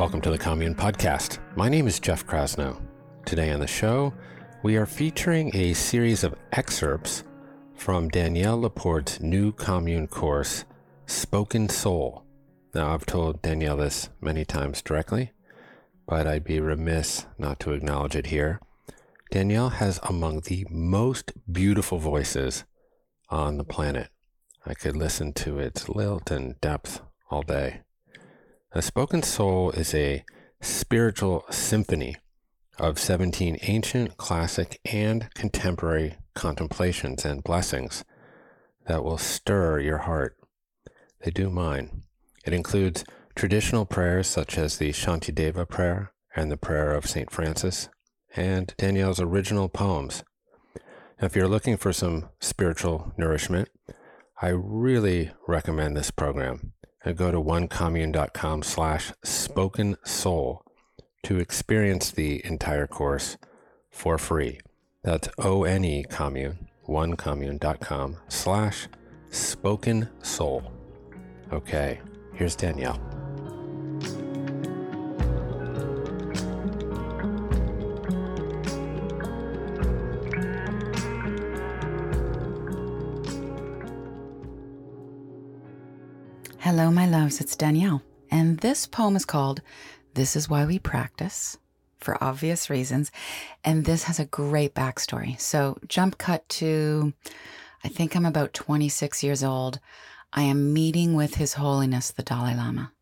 Welcome to the Commune Podcast. My name is Jeff Krasno. Today on the show, we are featuring a series of excerpts from Danielle LaPorte's new Commune course, Spoken Soul. Now, I've told Danielle this many times directly, but I'd be remiss not to acknowledge it here. Danielle has among the most beautiful voices on the planet. I could listen to its lilt and depth all day. A spoken soul is a spiritual symphony of 17 ancient, classic, and contemporary contemplations and blessings that will stir your heart. They do mine. It includes traditional prayers such as the Shantideva prayer and the prayer of St. Francis, and Danielle's original poems. If you're looking for some spiritual nourishment, I really recommend this program go to onecommune.com slash spoken soul to experience the entire course for free. That's O-N-E commune, onecommune.com slash spoken soul. Okay, here's Danielle. It's Danielle. And this poem is called This Is Why We Practice, for obvious reasons. And this has a great backstory. So, jump cut to, I think I'm about 26 years old. I am meeting with His Holiness the Dalai Lama.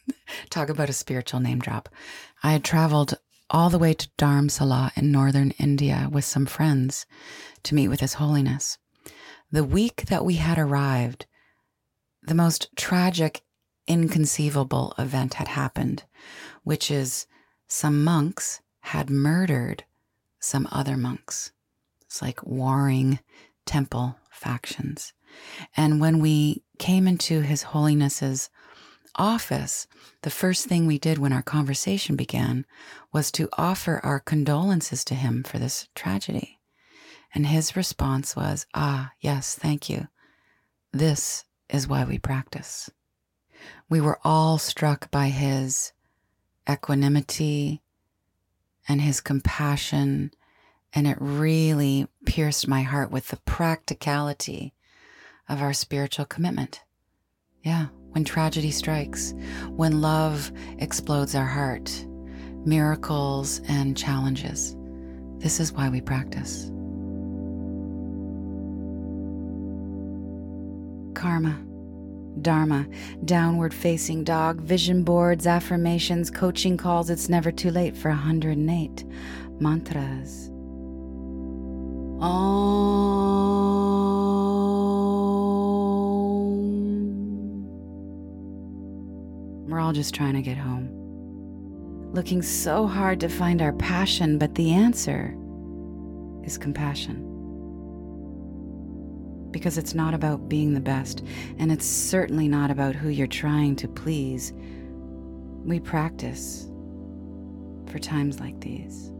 Talk about a spiritual name drop. I had traveled all the way to Dharamsala in northern India with some friends to meet with His Holiness. The week that we had arrived, the most tragic, inconceivable event had happened, which is some monks had murdered some other monks. It's like warring temple factions. And when we came into His Holiness's office, the first thing we did when our conversation began was to offer our condolences to him for this tragedy. And his response was, Ah, yes, thank you. This is why we practice. We were all struck by his equanimity and his compassion, and it really pierced my heart with the practicality of our spiritual commitment. Yeah, when tragedy strikes, when love explodes our heart, miracles and challenges. This is why we practice. karma, dharma, downward facing dog, vision boards, affirmations, coaching calls. It's never too late for 108 mantras. Om. We're all just trying to get home. Looking so hard to find our passion, but the answer is compassion because it's not about being the best, and it's certainly not about who you're trying to please. We practice for times like these.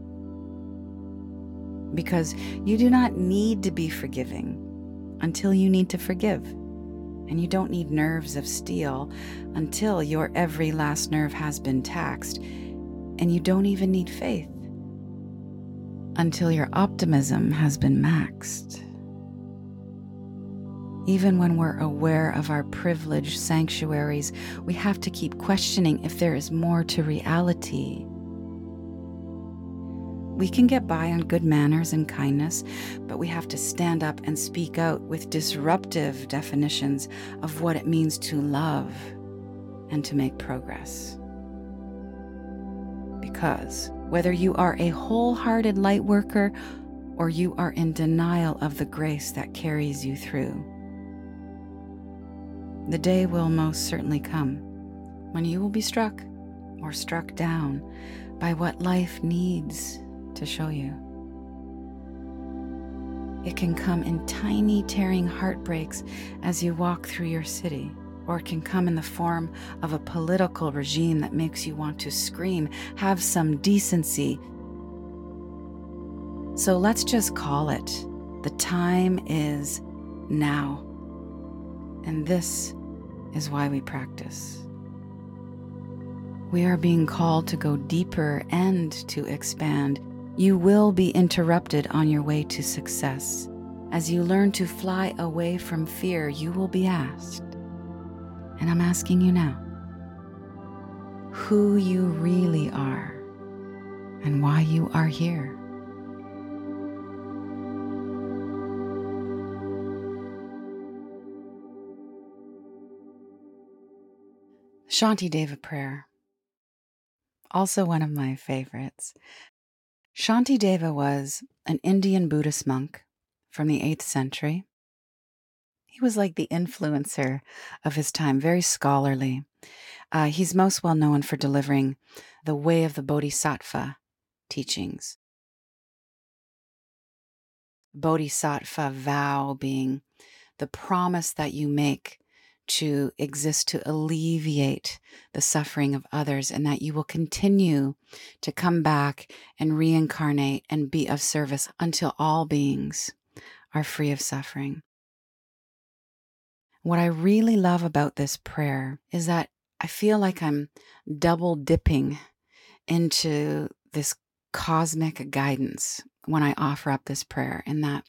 Because you do not need to be forgiving until you need to forgive. And you don't need nerves of steel until your every last nerve has been taxed. And you don't even need faith until your optimism has been maxed. Even when we're aware of our privileged sanctuaries, we have to keep questioning if there is more to reality. We can get by on good manners and kindness, but we have to stand up and speak out with disruptive definitions of what it means to love and to make progress. Because whether you are a wholehearted light worker or you are in denial of the grace that carries you through, the day will most certainly come when you will be struck or struck down by what life needs to show you. It can come in tiny, tearing heartbreaks as you walk through your city, or it can come in the form of a political regime that makes you want to scream, have some decency. So let's just call it. The time is now. And this is why we practice. We are being called to go deeper and to expand. You will be interrupted on your way to success. As you learn to fly away from fear, you will be asked, and I'm asking you now, who you really are and why you are here. Shantideva prayer. Also, one of my favorites. Shanti Deva was an Indian Buddhist monk from the 8th century. He was like the influencer of his time, very scholarly. Uh, he's most well known for delivering the Way of the Bodhisattva teachings. Bodhisattva vow being the promise that you make to exist to alleviate the suffering of others, and that you will continue to come back and reincarnate and be of service until all beings are free of suffering. What I really love about this prayer is that I feel like I'm double dipping into this cosmic guidance when I offer up this prayer, and that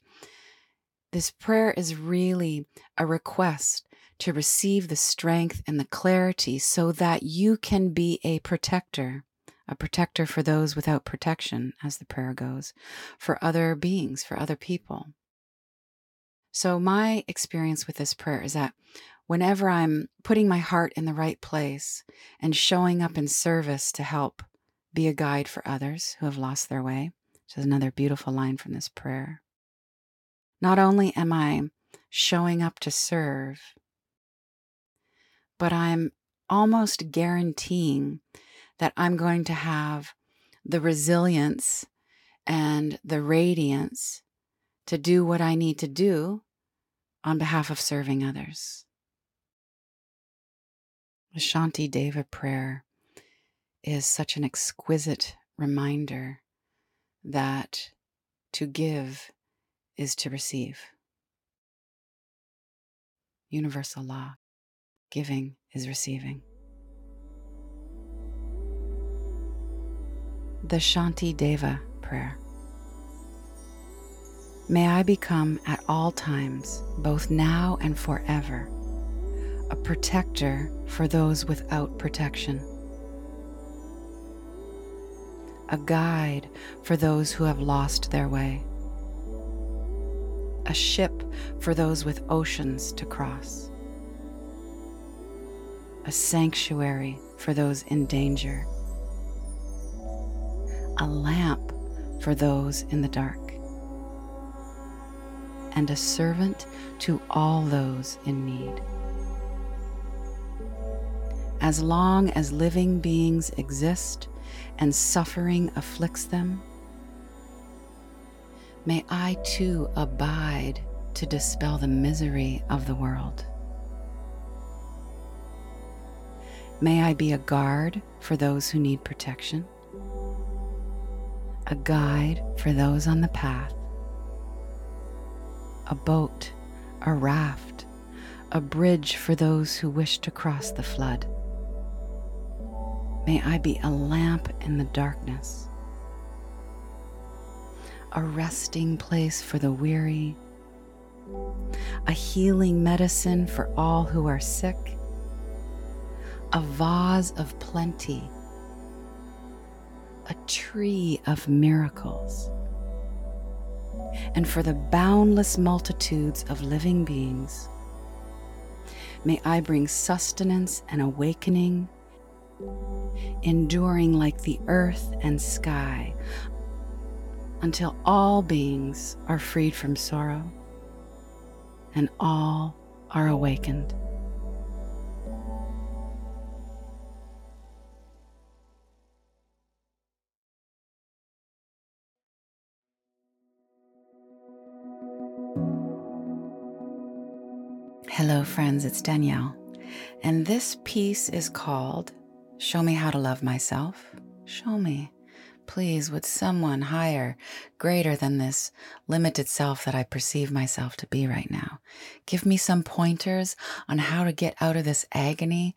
this prayer is really a request to receive the strength and the clarity so that you can be a protector, a protector for those without protection, as the prayer goes, for other beings, for other people. So, my experience with this prayer is that whenever I'm putting my heart in the right place and showing up in service to help be a guide for others who have lost their way, which is another beautiful line from this prayer, not only am I showing up to serve, but I'm almost guaranteeing that I'm going to have the resilience and the radiance to do what I need to do on behalf of serving others. The Shanti Deva prayer is such an exquisite reminder that to give is to receive. Universal law. Giving is receiving. The Shanti Deva Prayer. May I become at all times, both now and forever, a protector for those without protection, a guide for those who have lost their way, a ship for those with oceans to cross a sanctuary for those in danger, a lamp for those in the dark, and a servant to all those in need. As long as living beings exist and suffering afflicts them, may I too abide to dispel the misery of the world. May I be a guard for those who need protection, a guide for those on the path, a boat, a raft, a bridge for those who wish to cross the flood. May I be a lamp in the darkness, a resting place for the weary, a healing medicine for all who are sick a vase of plenty, a tree of miracles. And for the boundless multitudes of living beings, may I bring sustenance and awakening, enduring like the earth and sky, until all beings are freed from sorrow and all are awakened. Hello, friends, it's Danielle. And this piece is called Show Me How to Love Myself. Show me, please, with someone higher, greater than this limited self that I perceive myself to be right now. Give me some pointers on how to get out of this agony.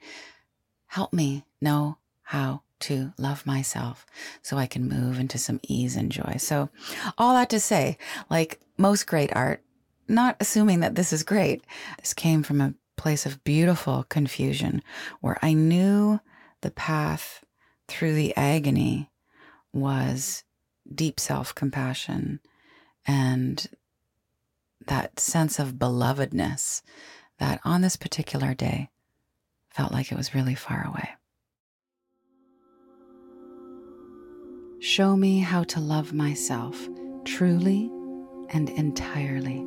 Help me know how to love myself so I can move into some ease and joy. So, all that to say, like most great art, not assuming that this is great, this came from a place of beautiful confusion where I knew the path through the agony was deep self compassion and that sense of belovedness that on this particular day felt like it was really far away. Show me how to love myself truly and entirely.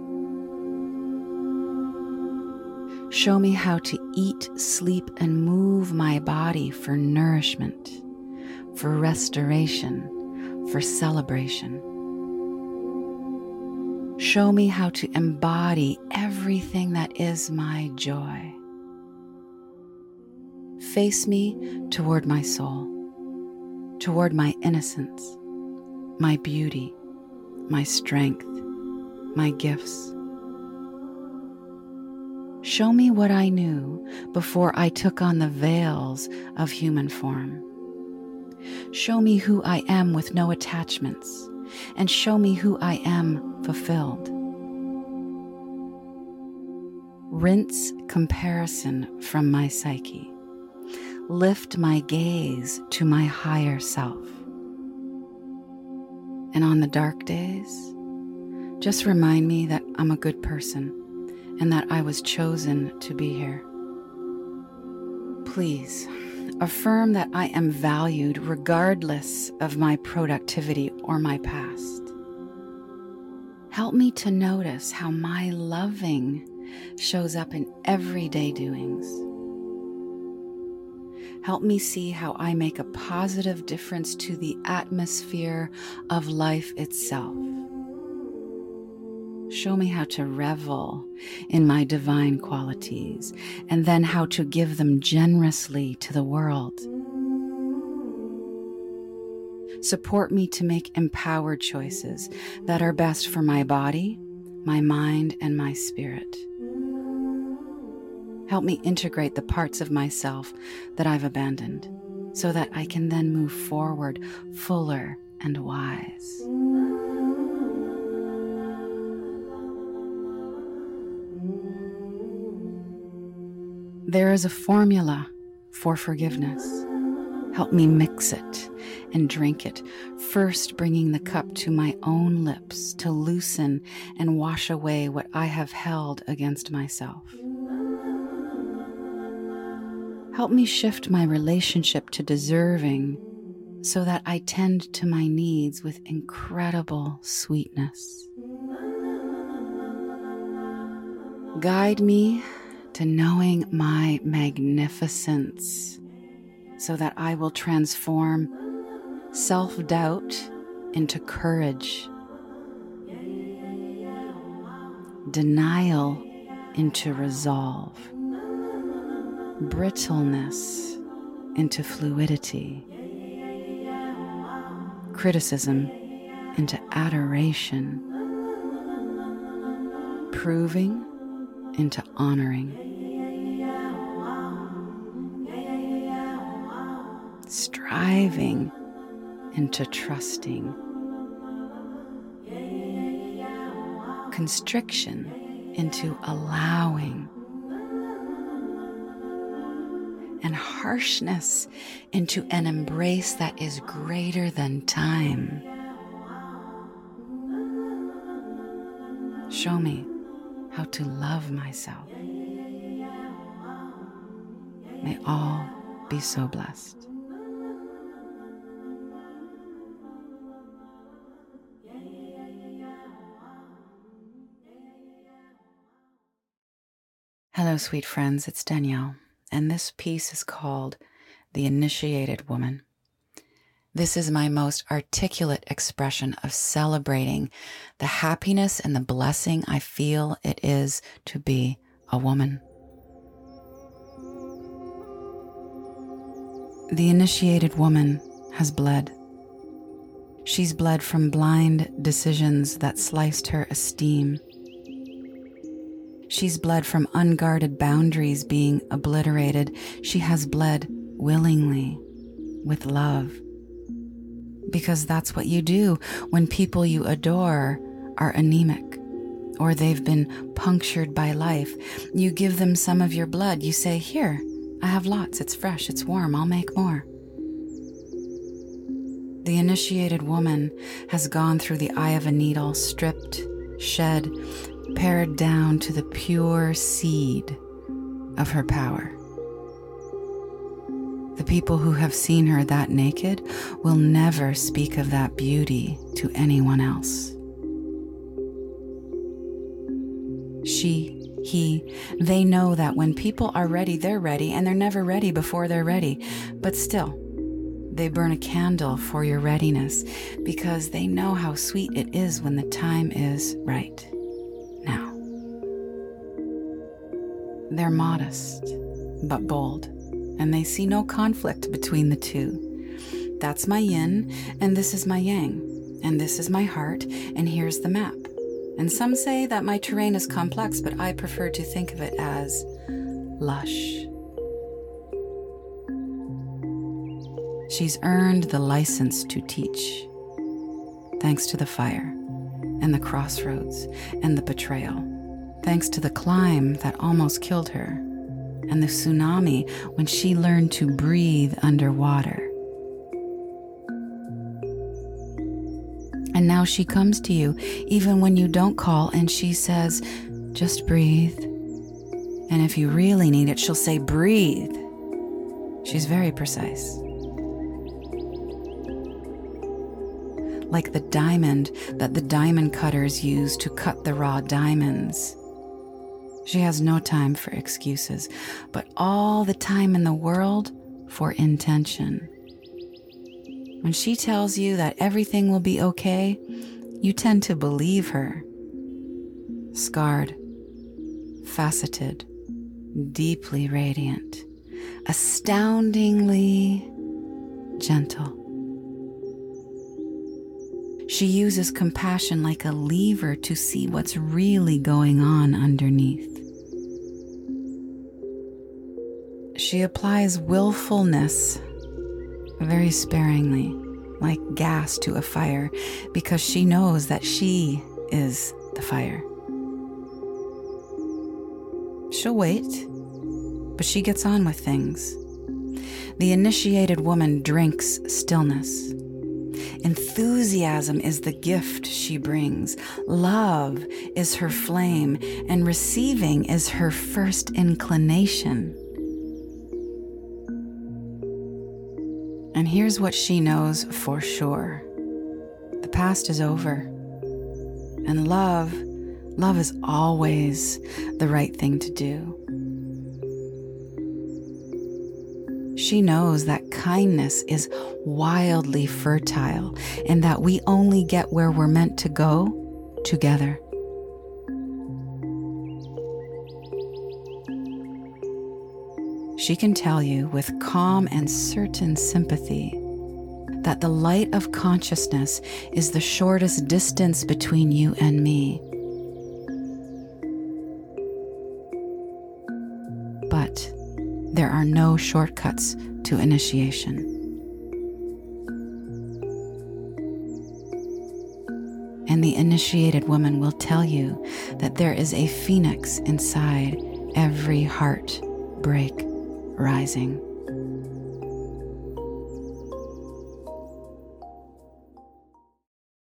Show me how to eat, sleep, and move my body for nourishment, for restoration, for celebration. Show me how to embody everything that is my joy. Face me toward my soul, toward my innocence, my beauty, my strength, my gifts. Show me what I knew before I took on the veils of human form. Show me who I am with no attachments, and show me who I am fulfilled. Rinse comparison from my psyche. Lift my gaze to my higher self. And on the dark days, just remind me that I'm a good person and that I was chosen to be here. Please affirm that I am valued regardless of my productivity or my past. Help me to notice how my loving shows up in everyday doings. Help me see how I make a positive difference to the atmosphere of life itself. Show me how to revel in my divine qualities and then how to give them generously to the world. Support me to make empowered choices that are best for my body, my mind, and my spirit. Help me integrate the parts of myself that I've abandoned so that I can then move forward fuller and wise. There is a formula for forgiveness. Help me mix it and drink it, first bringing the cup to my own lips to loosen and wash away what I have held against myself. Help me shift my relationship to deserving so that I tend to my needs with incredible sweetness. Guide me to knowing my magnificence so that I will transform self doubt into courage, denial into resolve, brittleness into fluidity, criticism into adoration, proving into honoring. striving into trusting, constriction into allowing, and harshness into an embrace that is greater than time. Show me how to love myself. May all be so blessed. Hello, sweet friends, it's Danielle, and this piece is called The Initiated Woman. This is my most articulate expression of celebrating the happiness and the blessing I feel it is to be a woman. The initiated woman has bled. She's bled from blind decisions that sliced her esteem She's bled from unguarded boundaries being obliterated. She has bled willingly, with love. Because that's what you do when people you adore are anemic or they've been punctured by life. You give them some of your blood. You say, Here, I have lots. It's fresh, it's warm. I'll make more. The initiated woman has gone through the eye of a needle, stripped, shed, pared down to the pure seed of her power. The people who have seen her that naked will never speak of that beauty to anyone else. She, he, they know that when people are ready, they're ready, and they're never ready before they're ready. But still, they burn a candle for your readiness because they know how sweet it is when the time is right. Now. They're modest, but bold, and they see no conflict between the two. That's my yin, and this is my yang, and this is my heart, and here's the map. And some say that my terrain is complex, but I prefer to think of it as lush. She's earned the license to teach, thanks to the fire, and the crossroads, and the betrayal, thanks to the climb that almost killed her, and the tsunami when she learned to breathe underwater. And now she comes to you, even when you don't call, and she says, Just breathe. And if you really need it, she'll say, Breathe. She's very precise. Like the diamond that the diamond cutters use to cut the raw diamonds. She has no time for excuses, but all the time in the world for intention. When she tells you that everything will be okay, you tend to believe her. Scarred, faceted, deeply radiant, astoundingly gentle. She uses compassion like a lever to see what's really going on underneath. She applies willfulness very sparingly, like gas to a fire, because she knows that she is the fire. She'll wait, but she gets on with things. The initiated woman drinks stillness. Enthusiasm is the gift she brings. Love is her flame, and receiving is her first inclination. And here's what she knows for sure the past is over. And love, love is always the right thing to do. She knows that kindness is wildly fertile and that we only get where we're meant to go together. she can tell you with calm and certain sympathy that the light of consciousness is the shortest distance between you and me. Are no shortcuts to initiation. And the initiated woman will tell you that there is a phoenix inside every heart break rising.